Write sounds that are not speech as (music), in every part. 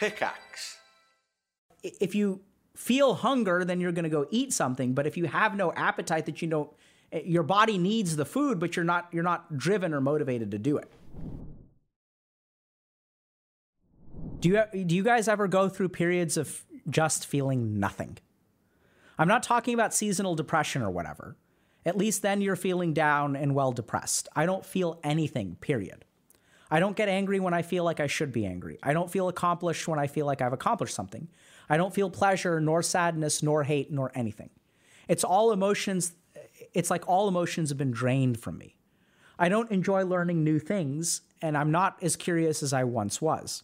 Pickaxe. If you feel hunger, then you're going to go eat something. But if you have no appetite that you don't, eh, your body needs the food, but you're not you're not driven or motivated to do it. Do you do you guys ever go through periods of just feeling nothing? I'm not talking about seasonal depression or whatever. At least then you're feeling down and well depressed. I don't feel anything, period. I don't get angry when I feel like I should be angry. I don't feel accomplished when I feel like I've accomplished something. I don't feel pleasure, nor sadness, nor hate, nor anything. It's all emotions. It's like all emotions have been drained from me. I don't enjoy learning new things, and I'm not as curious as I once was.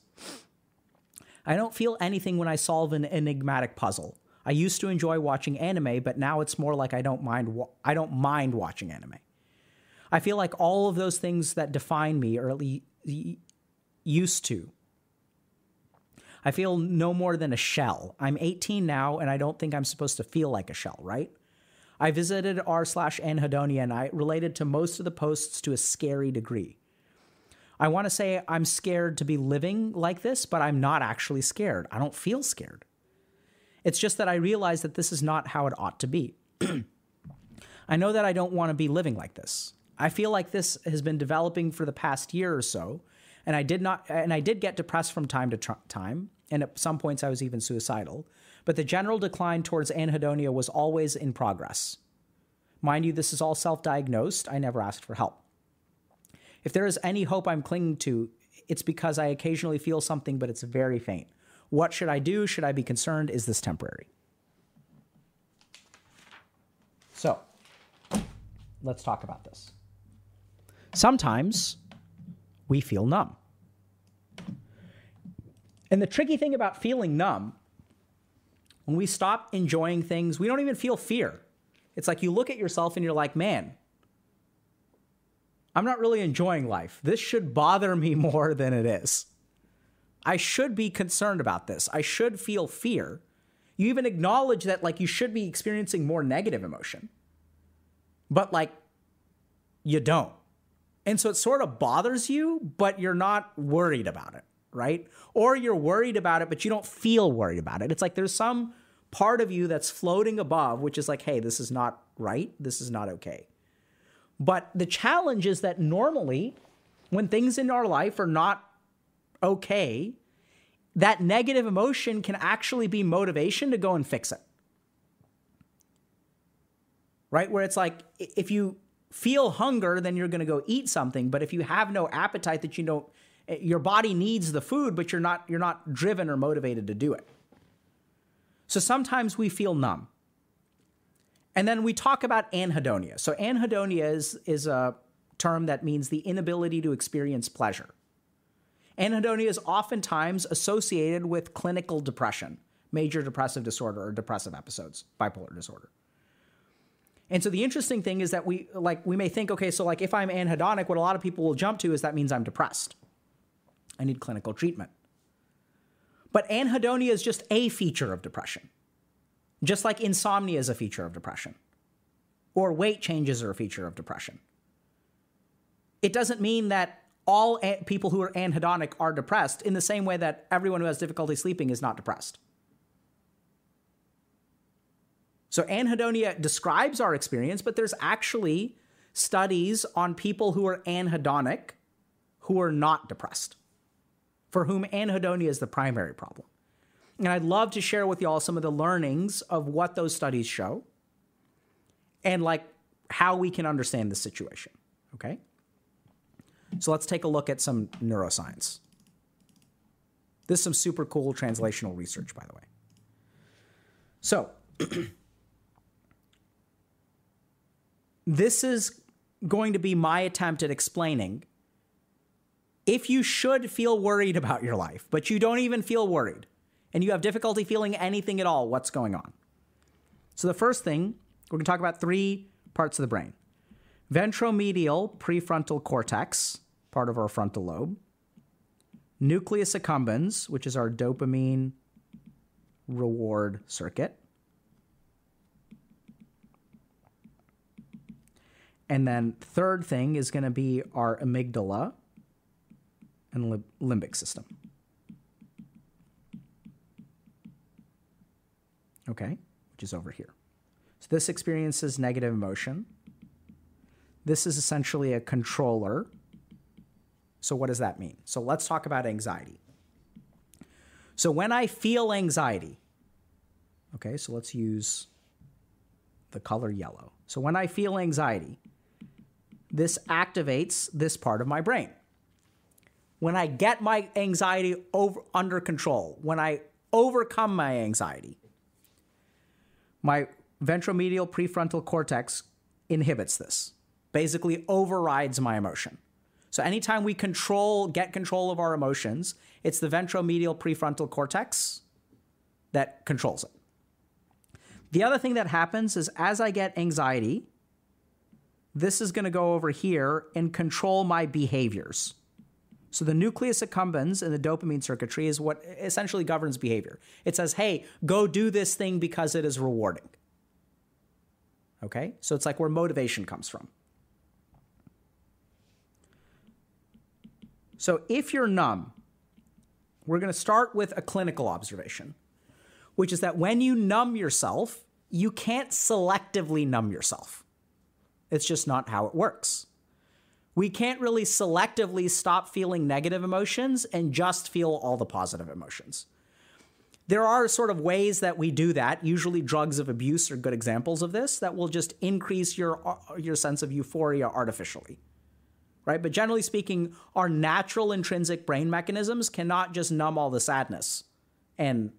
I don't feel anything when I solve an enigmatic puzzle. I used to enjoy watching anime, but now it's more like I don't mind I don't mind watching anime. I feel like all of those things that define me are used to. I feel no more than a shell. I'm 18 now, and I don't think I'm supposed to feel like a shell, right? I visited r slash anhedonia, and I related to most of the posts to a scary degree. I want to say I'm scared to be living like this, but I'm not actually scared. I don't feel scared. It's just that I realize that this is not how it ought to be. (clears throat) I know that I don't want to be living like this. I feel like this has been developing for the past year or so, and I did not and I did get depressed from time to tr- time, and at some points I was even suicidal, but the general decline towards anhedonia was always in progress. Mind you, this is all self-diagnosed. I never asked for help. If there is any hope I'm clinging to, it's because I occasionally feel something, but it's very faint. What should I do? Should I be concerned? Is this temporary? So, let's talk about this. Sometimes we feel numb. And the tricky thing about feeling numb, when we stop enjoying things, we don't even feel fear. It's like you look at yourself and you're like, man, I'm not really enjoying life. This should bother me (laughs) more than it is. I should be concerned about this. I should feel fear. You even acknowledge that, like, you should be experiencing more negative emotion, but like, you don't. And so it sort of bothers you, but you're not worried about it, right? Or you're worried about it, but you don't feel worried about it. It's like there's some part of you that's floating above, which is like, hey, this is not right. This is not okay. But the challenge is that normally, when things in our life are not okay, that negative emotion can actually be motivation to go and fix it. Right? Where it's like, if you feel hunger, then you're going to go eat something. But if you have no appetite that you don't, eh, your body needs the food, but you're not, you're not driven or motivated to do it. So sometimes we feel numb. And then we talk about anhedonia. So anhedonia is, is a term that means the inability to experience pleasure. Anhedonia is oftentimes associated with clinical depression, major depressive disorder or depressive episodes, bipolar disorder. And so the interesting thing is that we like we may think, okay, so like if I'm anhedonic, what a lot of people will jump to is that means I'm depressed. I need clinical treatment. But anhedonia is just a feature of depression. Just like insomnia is a feature of depression, or weight changes are a feature of depression. It doesn't mean that all people who are anhedonic are depressed in the same way that everyone who has difficulty sleeping is not depressed. So, anhedonia describes our experience, but there's actually studies on people who are anhedonic who are not depressed, for whom anhedonia is the primary problem. And I'd love to share with y'all some of the learnings of what those studies show and like how we can understand the situation. Okay? So let's take a look at some neuroscience. This is some super cool translational research, by the way. So, (clears throat) this is going to be my attempt at explaining. If you should feel worried about your life, but you don't even feel worried, and you have difficulty feeling anything at all, what's going on? So, the first thing, we're going to talk about three parts of the brain. Ventromedial prefrontal cortex, part of our frontal lobe, nucleus accumbens, which is our dopamine reward circuit, and then third thing is going to be our amygdala and limbic system. okay, which is over here. So this experiences negative emotion. This is essentially a controller. So, what does that mean? So, let's talk about anxiety. So, when I feel anxiety, okay, so let's use the color yellow. So, when I feel anxiety, this activates this part of my brain. When I get my anxiety over, under control, when I overcome my anxiety, my ventromedial prefrontal cortex inhibits this, basically overrides my emotion. So anytime we control, get control of our emotions, it's the ventromedial prefrontal cortex that controls it. The other thing that happens is as I get anxiety, this is going to go over here and control my behaviors. So the nucleus accumbens in the dopamine circuitry is what essentially governs behavior. It says, hey, go do this thing because it is rewarding. Okay? So it's like where motivation comes from. So if you're numb, we're going to start with a clinical observation, which is that when you numb yourself, you can't selectively numb yourself. It's just not how it works. We can't really selectively stop feeling negative emotions and just feel all the positive emotions. There are sort of ways that we do that. Usually, drugs of abuse are good examples of this that will just increase your, uh, your sense of euphoria artificially. Right? But generally speaking, our natural intrinsic brain mechanisms cannot just numb all the sadness and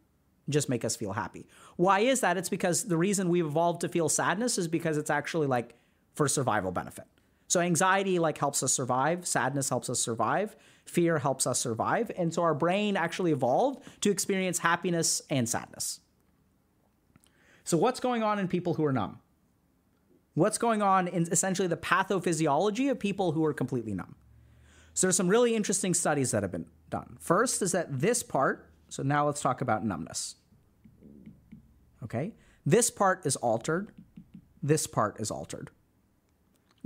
just make us feel happy. Why is that? It's because the reason we've evolved to feel sadness is because it's actually like for survival benefit. So anxiety like helps us survive, sadness helps us survive, fear helps us survive. And so our brain actually evolved to experience happiness and sadness. So, what's going on in people who are numb? What's going on in essentially the pathophysiology of people who are completely numb? So, there's some really interesting studies that have been done. First is that this part, so now let's talk about numbness. Okay? This part is altered, this part is altered.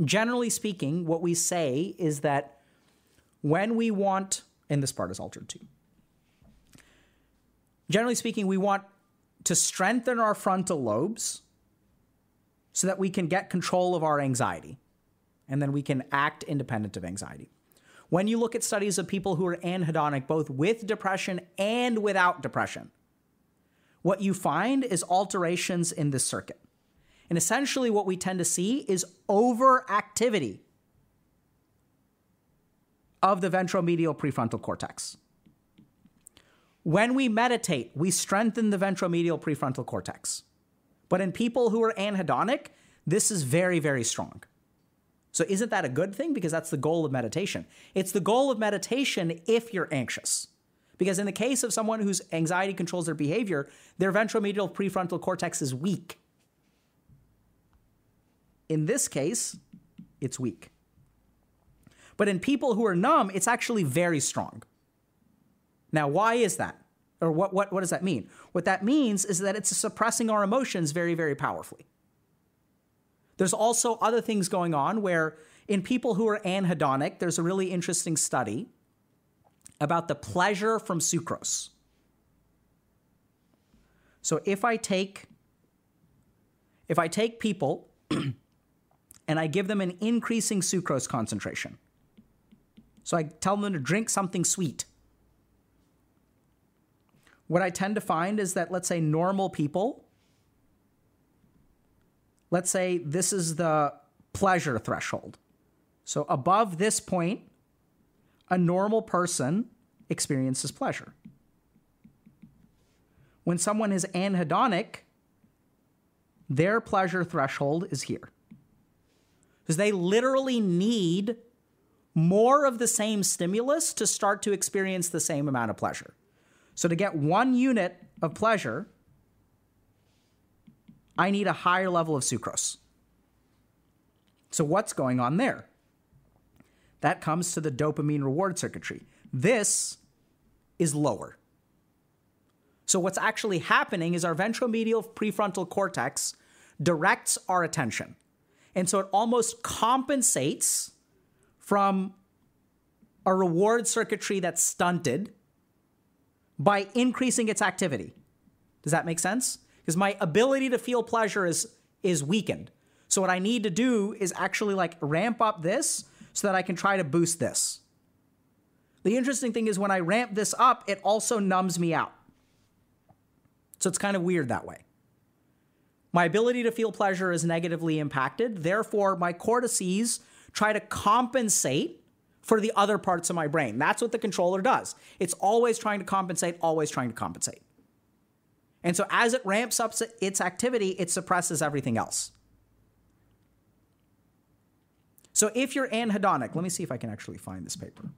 Generally speaking, what we say is that when we want, and this part is altered too. Generally speaking, we want to strengthen our frontal lobes so that we can get control of our anxiety and then we can act independent of anxiety. When you look at studies of people who are anhedonic, both with depression and without depression, what you find is alterations in this circuit. And essentially, what we tend to see is overactivity of the ventromedial prefrontal cortex. When we meditate, we strengthen the ventromedial prefrontal cortex. But in people who are anhedonic, this is very, very strong. So, isn't that a good thing? Because that's the goal of meditation. It's the goal of meditation if you're anxious. Because in the case of someone whose anxiety controls their behavior, their ventromedial prefrontal cortex is weak. In this case, it's weak. But in people who are numb, it's actually very strong. Now, why is that? Or what, what, what does that mean? What that means is that it's suppressing our emotions very, very powerfully. There's also other things going on where in people who are anhedonic, there's a really interesting study about the pleasure from sucrose. So if I take if I take people (clears throat) and I give them an increasing sucrose concentration, so I tell them to drink something sweet. What I tend to find is that, let's say, normal people, let's say this is the pleasure threshold. So above this point, a normal person experiences pleasure. When someone is anhedonic, their pleasure threshold is here. Because they literally need more of the same stimulus to start to experience the same amount of pleasure. So to get one unit of pleasure, I need a higher level of sucrose. So what's going on there? That comes to the dopamine reward circuitry. This is lower. So what's actually happening is our ventromedial prefrontal cortex directs our attention. And so it almost compensates from a reward circuitry that's stunted by increasing its activity. Does that make sense? because my ability to feel pleasure is is weakened. So what I need to do is actually like ramp up this so that I can try to boost this. The interesting thing is when I ramp this up, it also numbs me out. So it's kind of weird that way. My ability to feel pleasure is negatively impacted. Therefore, my cortices try to compensate for the other parts of my brain. That's what the controller does. It's always trying to compensate, always trying to compensate. And so as it ramps up its activity, it suppresses everything else. So if you're anhedonic, let me see if I can actually find this paper.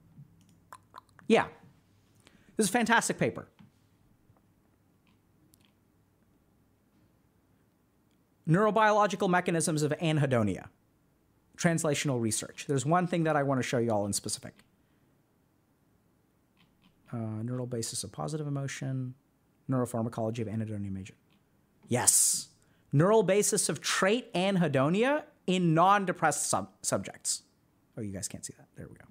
Yeah. This is a fantastic paper. Neurobiological mechanisms of anhedonia. Translational research. There's one thing that I want to show you all in specific. Uh, neural basis of positive emotion, neuropharmacology of anhedonia major. Yes. Neural basis of trait anhedonia in non depressed sub- subjects. Oh, you guys can't see that. There we go.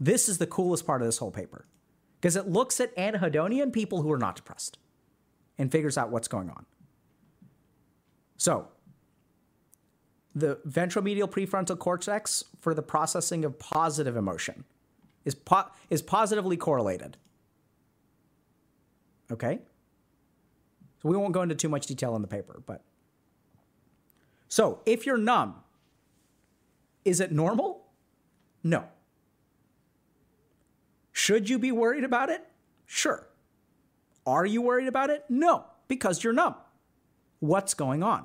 This is the coolest part of this whole paper because it looks at anhedonia in people who are not depressed and figures out what's going on. So, the ventromedial prefrontal cortex for the processing of positive emotion is, po- is positively correlated. Okay? So we won't go into too much detail in the paper, but. So if you're numb, is it normal? No. Should you be worried about it? Sure. Are you worried about it? No, because you're numb. What's going on?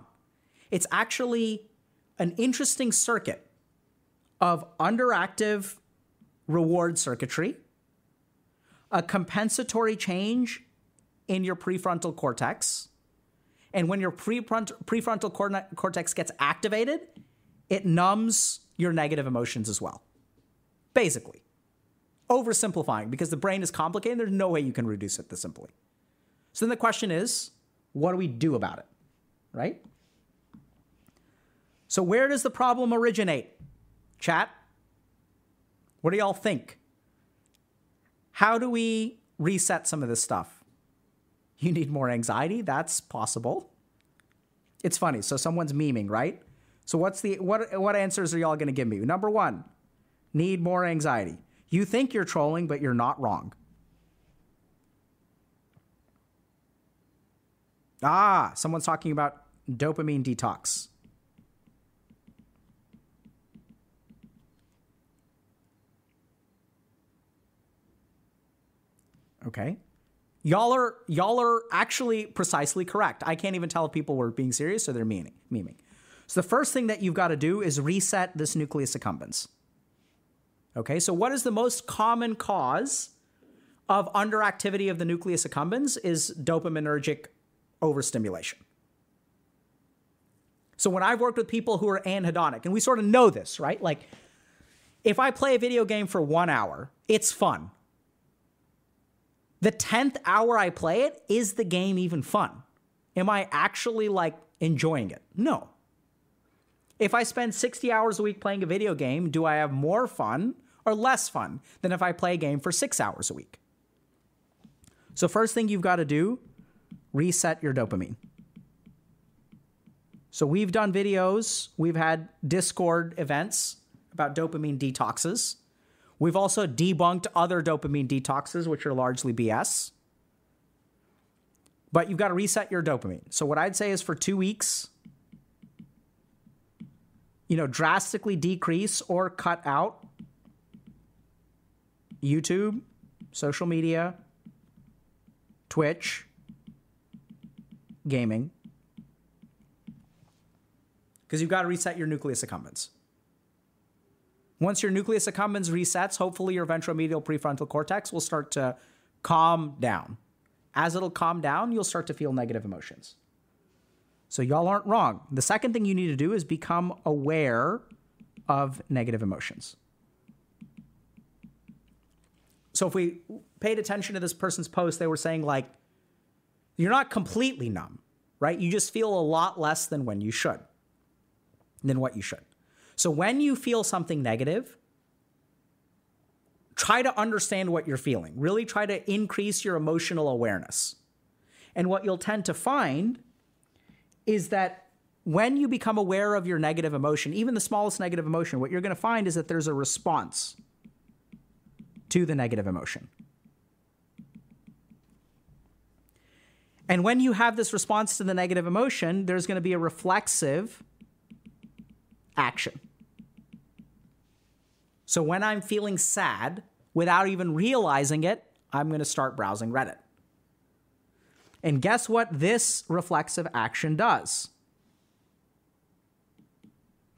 It's actually an interesting circuit of underactive reward circuitry, a compensatory change in your prefrontal cortex. And when your prefrontal cortex gets activated, it numbs your negative emotions as well. Basically, oversimplifying because the brain is complicated. There's no way you can reduce it this simply. So then the question is what do we do about it? Right? So, where does the problem originate? Chat? What do y'all think? How do we reset some of this stuff? You need more anxiety? That's possible. It's funny. So someone's memeing, right? So what's the what what answers are y'all going to give me? Number 1, need more anxiety. You think you're trolling, but you're not wrong. Ah, someone's talking about dopamine detox. Okay. Y'all are y'all are actually precisely correct. I can't even tell if people were being serious or they're meaning memeing. So the first thing that you've got to do is reset this nucleus accumbens. Okay, so what is the most common cause of underactivity of the nucleus accumbens is dopaminergic overstimulation. So when I've worked with people who are anhedonic, and we sort of know this, right? Like if I play a video game for one hour, it's fun. The 10th hour I play it, is the game even fun? Am I actually like enjoying it? No. If I spend 60 hours a week playing a video game, do I have more fun or less fun than if I play a game for six hours a week? So, first thing you've got to do, reset your dopamine. So, we've done videos, we've had Discord events about dopamine detoxes. We've also debunked other dopamine detoxes, which are largely BS. But you've got to reset your dopamine. So, what I'd say is for two weeks, you know, drastically decrease or cut out YouTube, social media, Twitch, gaming. Because you've got to reset your nucleus accumbens. Once your nucleus accumbens resets, hopefully your ventromedial prefrontal cortex will start to calm down. As it'll calm down, you'll start to feel negative emotions. So, y'all aren't wrong. The second thing you need to do is become aware of negative emotions. So, if we paid attention to this person's post, they were saying, like, you're not completely numb, right? You just feel a lot less than when you should, than what you should. So when you feel something negative, try to understand what you're feeling. Really try to increase your emotional awareness. And what you'll tend to find is that when you become aware of your negative emotion, even the smallest negative emotion, what you're going to find is that there's a response to the negative emotion. And when you have this response to the negative emotion, there's going to be a reflexive action. So when I'm feeling sad, without even realizing it, I'm going to start browsing Reddit. And guess what this reflexive action does?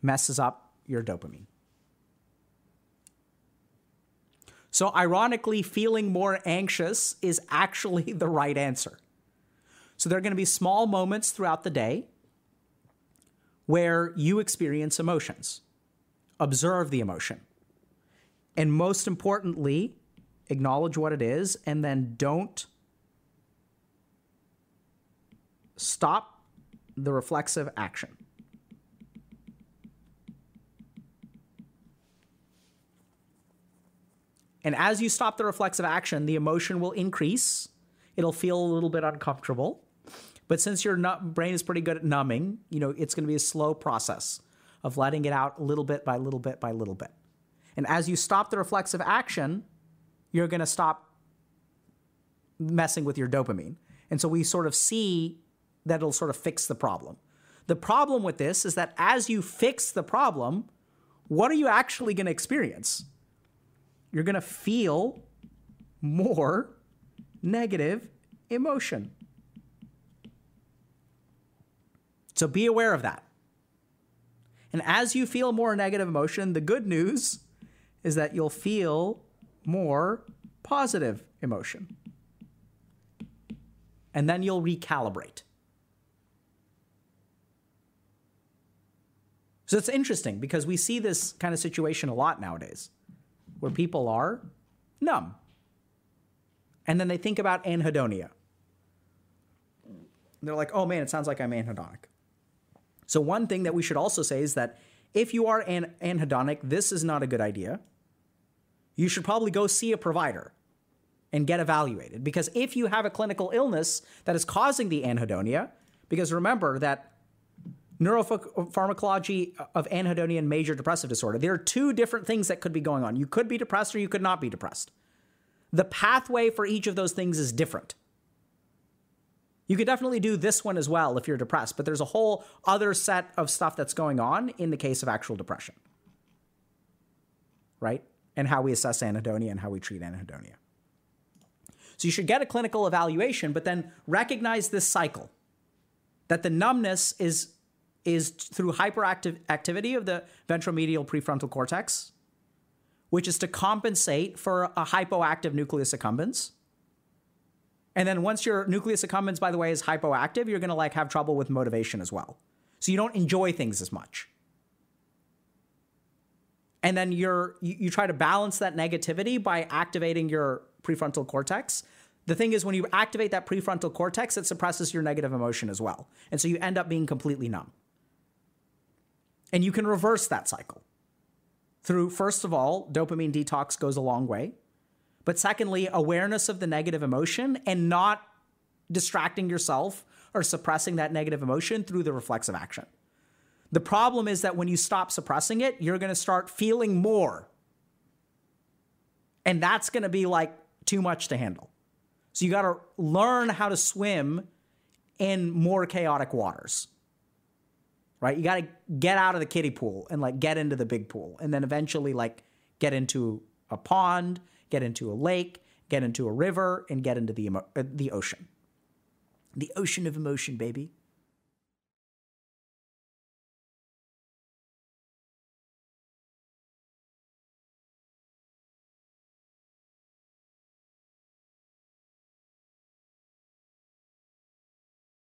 Messes up your dopamine. So, ironically, feeling more anxious is actually (laughs) the right answer. So there are going to be small moments throughout the day where you experience emotions. Observe the emotion. And most importantly, acknowledge what it is and then don't stop the reflexive action. And as you stop the reflexive action, the emotion will increase. It'll feel a little bit uncomfortable. But since your brain is pretty good at numbing, you know, it's going to be a slow process of letting it out a little bit by little bit by little bit. And as you stop the reflexive action, you're going to stop messing with your dopamine. And so we sort of see that it'll sort of fix the problem. The problem with this is that as you fix the problem, what are you actually going to experience? You're going to feel more negative emotion. So be aware of that. And as you feel more negative emotion, the good news is that you'll feel more positive emotion. And then you'll recalibrate. So it's interesting because we see this kind of situation a lot nowadays where people are numb. And then they think about anhedonia. They're like, oh man, it sounds like I'm anhedonic. So, one thing that we should also say is that if you are an- anhedonic, this is not a good idea. You should probably go see a provider and get evaluated. Because if you have a clinical illness that is causing the anhedonia, because remember that neuropharmacology of anhedonia and major depressive disorder, there are two different things that could be going on. You could be depressed or you could not be depressed. The pathway for each of those things is different. You could definitely do this one as well if you're depressed, but there's a whole other set of stuff that's going on in the case of actual depression. Right? And how we assess anhedonia and how we treat anhedonia. So you should get a clinical evaluation, but then recognize this cycle that the numbness is is through hyperactive activity of the ventromedial prefrontal cortex, which is to compensate for a hypoactive nucleus accumbens and then once your nucleus accumbens, by the way, is hypoactive, you're gonna like have trouble with motivation as well. So you don't enjoy things as much. And then you're you, you try to balance that negativity by activating your prefrontal cortex. The thing is, when you activate that prefrontal cortex, it suppresses your negative emotion as well. And so you end up being completely numb. And you can reverse that cycle through, first of all, dopamine detox goes a long way. But secondly, awareness of the negative emotion and not distracting yourself or suppressing that negative emotion through the reflexive action. The problem is that when you stop suppressing it, you're going to start feeling more. And that's going to be like too much to handle. So you got to learn how to swim in more chaotic waters. Right? You got to get out of the kiddie pool and like get into the big pool and then eventually like get into a pond get into a lake, get into a river, and get into the, emo- uh, the ocean. The ocean of emotion, baby.